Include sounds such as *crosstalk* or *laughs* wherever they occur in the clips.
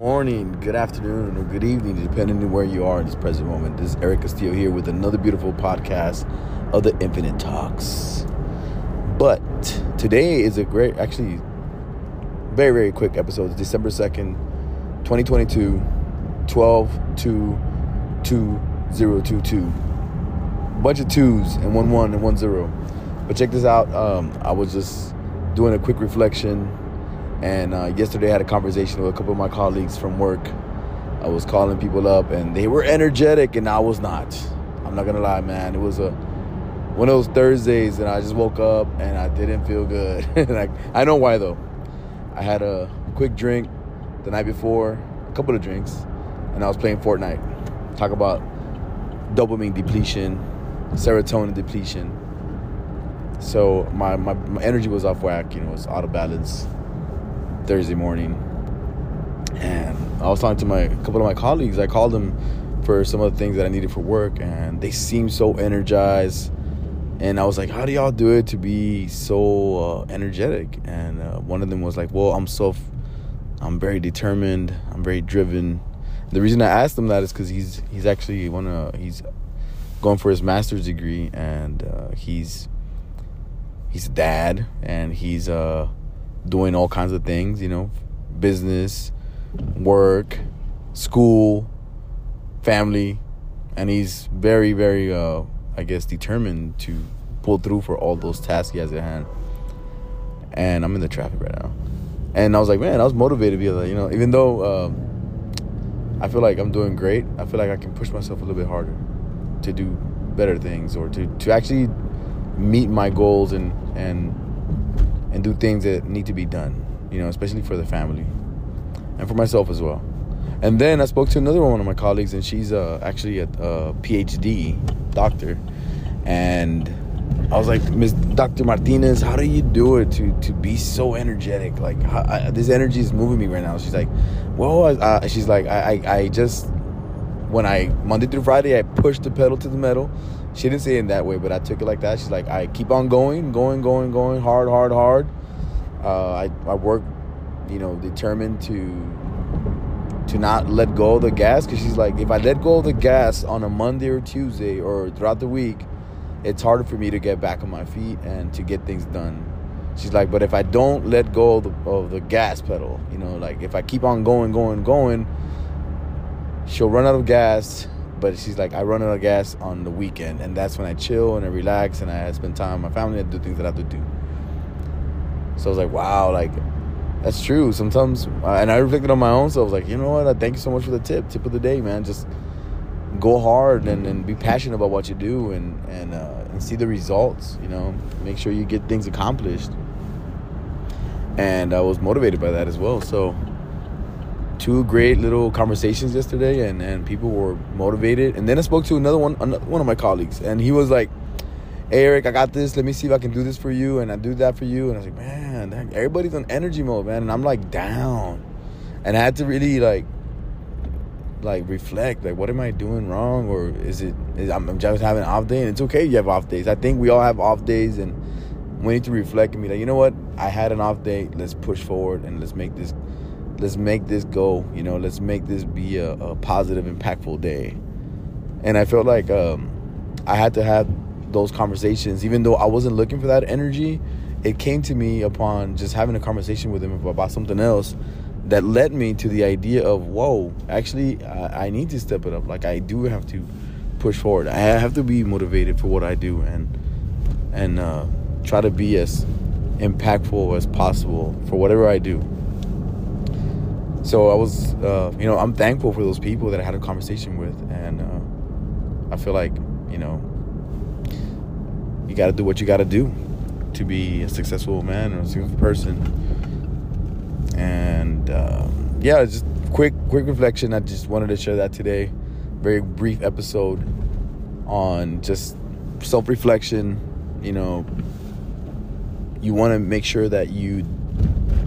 morning, good afternoon, or good evening, depending on where you are in this present moment. This is Eric Castillo here with another beautiful podcast of the Infinite Talks. But today is a great, actually, very, very quick episode. It's December 2nd, 2022, 12 2 2022. Bunch of twos and one one and one zero. But check this out. Um, I was just doing a quick reflection and uh, yesterday I had a conversation with a couple of my colleagues from work. I was calling people up and they were energetic and I was not. I'm not gonna lie, man. It was a one of those Thursdays and I just woke up and I didn't feel good. *laughs* like I know why though. I had a quick drink the night before, a couple of drinks, and I was playing Fortnite. Talk about dopamine depletion, serotonin depletion. So my, my, my energy was off whack, you know, it was out of balance Thursday morning, and I was talking to my a couple of my colleagues. I called them for some of the things that I needed for work, and they seemed so energized. And I was like, "How do y'all do it to be so uh, energetic?" And uh, one of them was like, "Well, I'm so, I'm very determined. I'm very driven." The reason I asked him that is because he's he's actually one of he's going for his master's degree, and uh, he's he's a dad, and he's uh doing all kinds of things, you know, business, work, school, family, and he's very, very, uh, I guess, determined to pull through for all those tasks he has at hand. And I'm in the traffic right now, and I was like, man, I was motivated because, you know, even though um, I feel like I'm doing great, I feel like I can push myself a little bit harder to do better things or to to actually meet my goals and and and do things that need to be done, you know, especially for the family and for myself as well. And then I spoke to another one of my colleagues, and she's uh, actually a, a PhD doctor. And I was like, Miss Dr. Martinez, how do you do it to to be so energetic? Like how, I, this energy is moving me right now. She's like, well, uh, she's like, I, I, I just when I Monday through Friday, I push the pedal to the metal she didn't say it in that way, but I took it like that. She's like, I keep on going, going, going, going, hard, hard, hard. Uh, I I work, you know, determined to to not let go of the gas because she's like, if I let go of the gas on a Monday or Tuesday or throughout the week, it's harder for me to get back on my feet and to get things done. She's like, but if I don't let go of the, of the gas pedal, you know, like if I keep on going, going, going, she'll run out of gas but she's like, I run out of gas on the weekend, and that's when I chill and I relax and I spend time with my family and do things that I have to do. So I was like, wow, like that's true. Sometimes, uh, and I reflected on my own self. I was like, you know what? I thank you so much for the tip. Tip of the day, man. Just go hard and, and be passionate about what you do and and uh, and see the results. You know, make sure you get things accomplished. And I was motivated by that as well. So two great little conversations yesterday, and, and people were motivated. And then I spoke to another one, one of my colleagues, and he was like, "Hey Eric, I got this. Let me see if I can do this for you, and I do that for you." And I was like, "Man, everybody's on energy mode, man," and I'm like down, and I had to really like like reflect like what am i doing wrong or is it is, I'm, I'm just having an off day and it's okay you have off days i think we all have off days and we need to reflect and be like you know what i had an off day let's push forward and let's make this let's make this go you know let's make this be a, a positive impactful day. And i felt like um, i had to have those conversations. Even though i wasn't looking for that energy it came to me upon just having a conversation with him about something else that led me to the idea of whoa actually I, I need to step it up. Like i do have to push forward. I have to be motivated for what i do and and uh, try to be as impactful as possible for whatever i do so I was, uh, you know, I'm thankful for those people that I had a conversation with, and uh, I feel like, you know, you got to do what you got to do to be a successful man or a successful person. And uh, yeah, just quick, quick reflection. I just wanted to share that today. Very brief episode on just self-reflection. You know, you want to make sure that you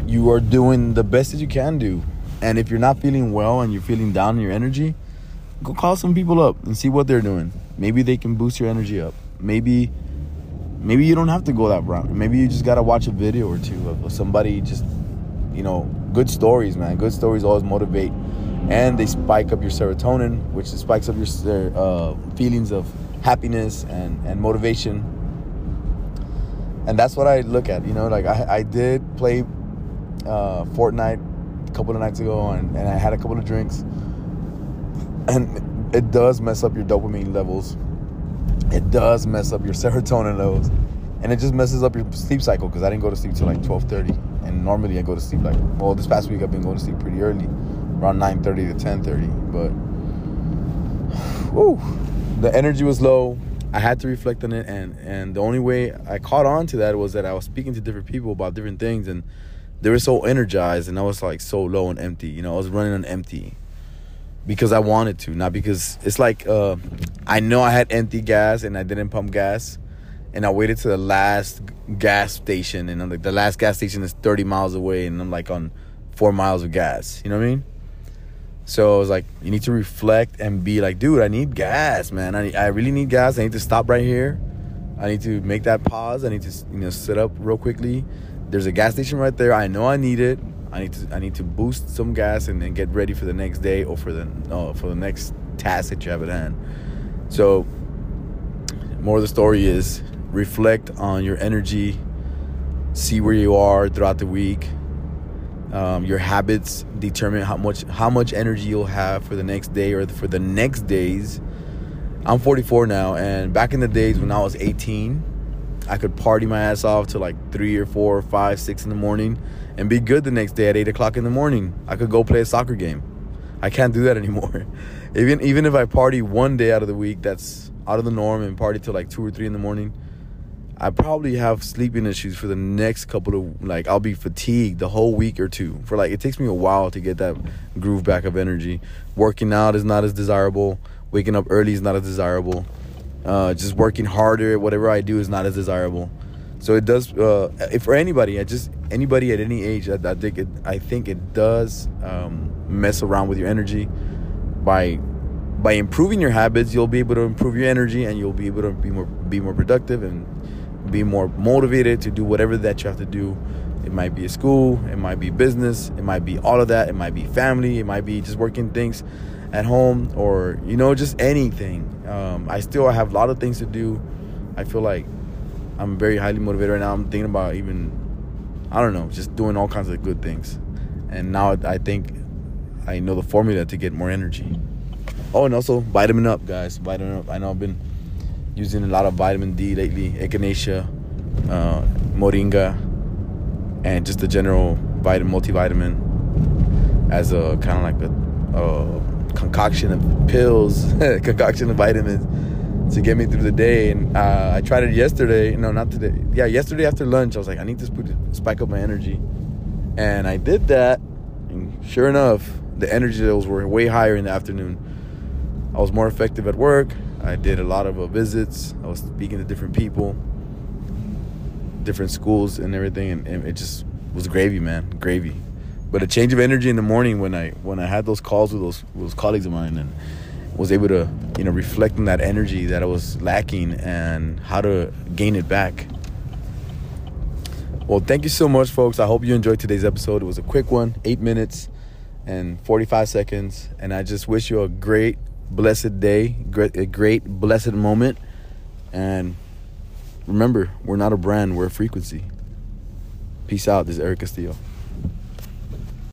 you are doing the best that you can do and if you're not feeling well and you're feeling down in your energy, go call some people up and see what they're doing. Maybe they can boost your energy up. Maybe maybe you don't have to go that route. Maybe you just gotta watch a video or two of somebody just you know, good stories, man. Good stories always motivate and they spike up your serotonin, which spikes up your uh, feelings of happiness and, and motivation. And that's what I look at, you know. Like I, I did play uh, Fortnite a couple of nights ago, and, and I had a couple of drinks, and it does mess up your dopamine levels. It does mess up your serotonin levels, and it just messes up your sleep cycle because I didn't go to sleep till like twelve thirty, and normally I go to sleep like well this past week I've been going to sleep pretty early around 9.30 to 10.30 but whew, the energy was low. I had to reflect on it and and the only way i caught on to that was that i was speaking to different people about different things and they were so energized and i was like so low and empty you know i was running on empty because i wanted to not because it's like uh, i know i had empty gas and i didn't pump gas and i waited to the last gas station and I'm like the last gas station is 30 miles away and i'm like on four miles of gas you know what i mean so I was like, you need to reflect and be like, dude, I need gas, man. I, I really need gas. I need to stop right here. I need to make that pause. I need to, you know, sit up real quickly. There's a gas station right there. I know I need it. I need to, I need to boost some gas and then get ready for the next day or for the, no, for the next task that you have at hand. So, more of the story is reflect on your energy, see where you are throughout the week, um, your habits determine how much how much energy you'll have for the next day or for the next days. I'm 44 now, and back in the days when I was 18, I could party my ass off to like three or four or five, six in the morning, and be good the next day at eight o'clock in the morning. I could go play a soccer game. I can't do that *laughs* anymore. even even if I party one day out of the week, that's out of the norm, and party till like two or three in the morning. I probably have sleeping issues for the next couple of like I'll be fatigued the whole week or two. For like it takes me a while to get that groove back of energy. Working out is not as desirable. Waking up early is not as desirable. Uh, just working harder, whatever I do, is not as desirable. So it does. Uh, if for anybody, I just anybody at any age, I, I think it. I think it does um, mess around with your energy by by improving your habits. You'll be able to improve your energy, and you'll be able to be more be more productive and be more motivated to do whatever that you have to do. It might be a school, it might be business, it might be all of that, it might be family, it might be just working things at home or you know just anything. Um, I still have a lot of things to do. I feel like I'm very highly motivated right now. I'm thinking about even I don't know, just doing all kinds of good things. And now I think I know the formula to get more energy. Oh, and also vitamin up, guys. Vitamin up. I know I've been using a lot of vitamin D lately, echinacea, uh, moringa, and just the general vitamin multivitamin as a kind of like a, a, concoction of pills, *laughs* concoction of vitamins to get me through the day. And uh, I tried it yesterday. No, not today. Yeah, yesterday after lunch, I was like, I need to spike up my energy, and I did that. And sure enough, the energy levels were way higher in the afternoon. I was more effective at work. I did a lot of uh, visits. I was speaking to different people, different schools, and everything, and, and, it just was gravy, man, gravy. But a change of energy in the morning when I when I had those calls with those with those colleagues of mine and was able to you know reflect on that energy that I was lacking and how to gain it back. Well, thank you so much, folks. I hope you enjoyed today's episode. It was a quick one, eight minutes and 45 seconds, and I just wish you a great blessed day, a great blessed moment. And remember, we're not a brand, we're a frequency. Peace out. This is Eric Castillo.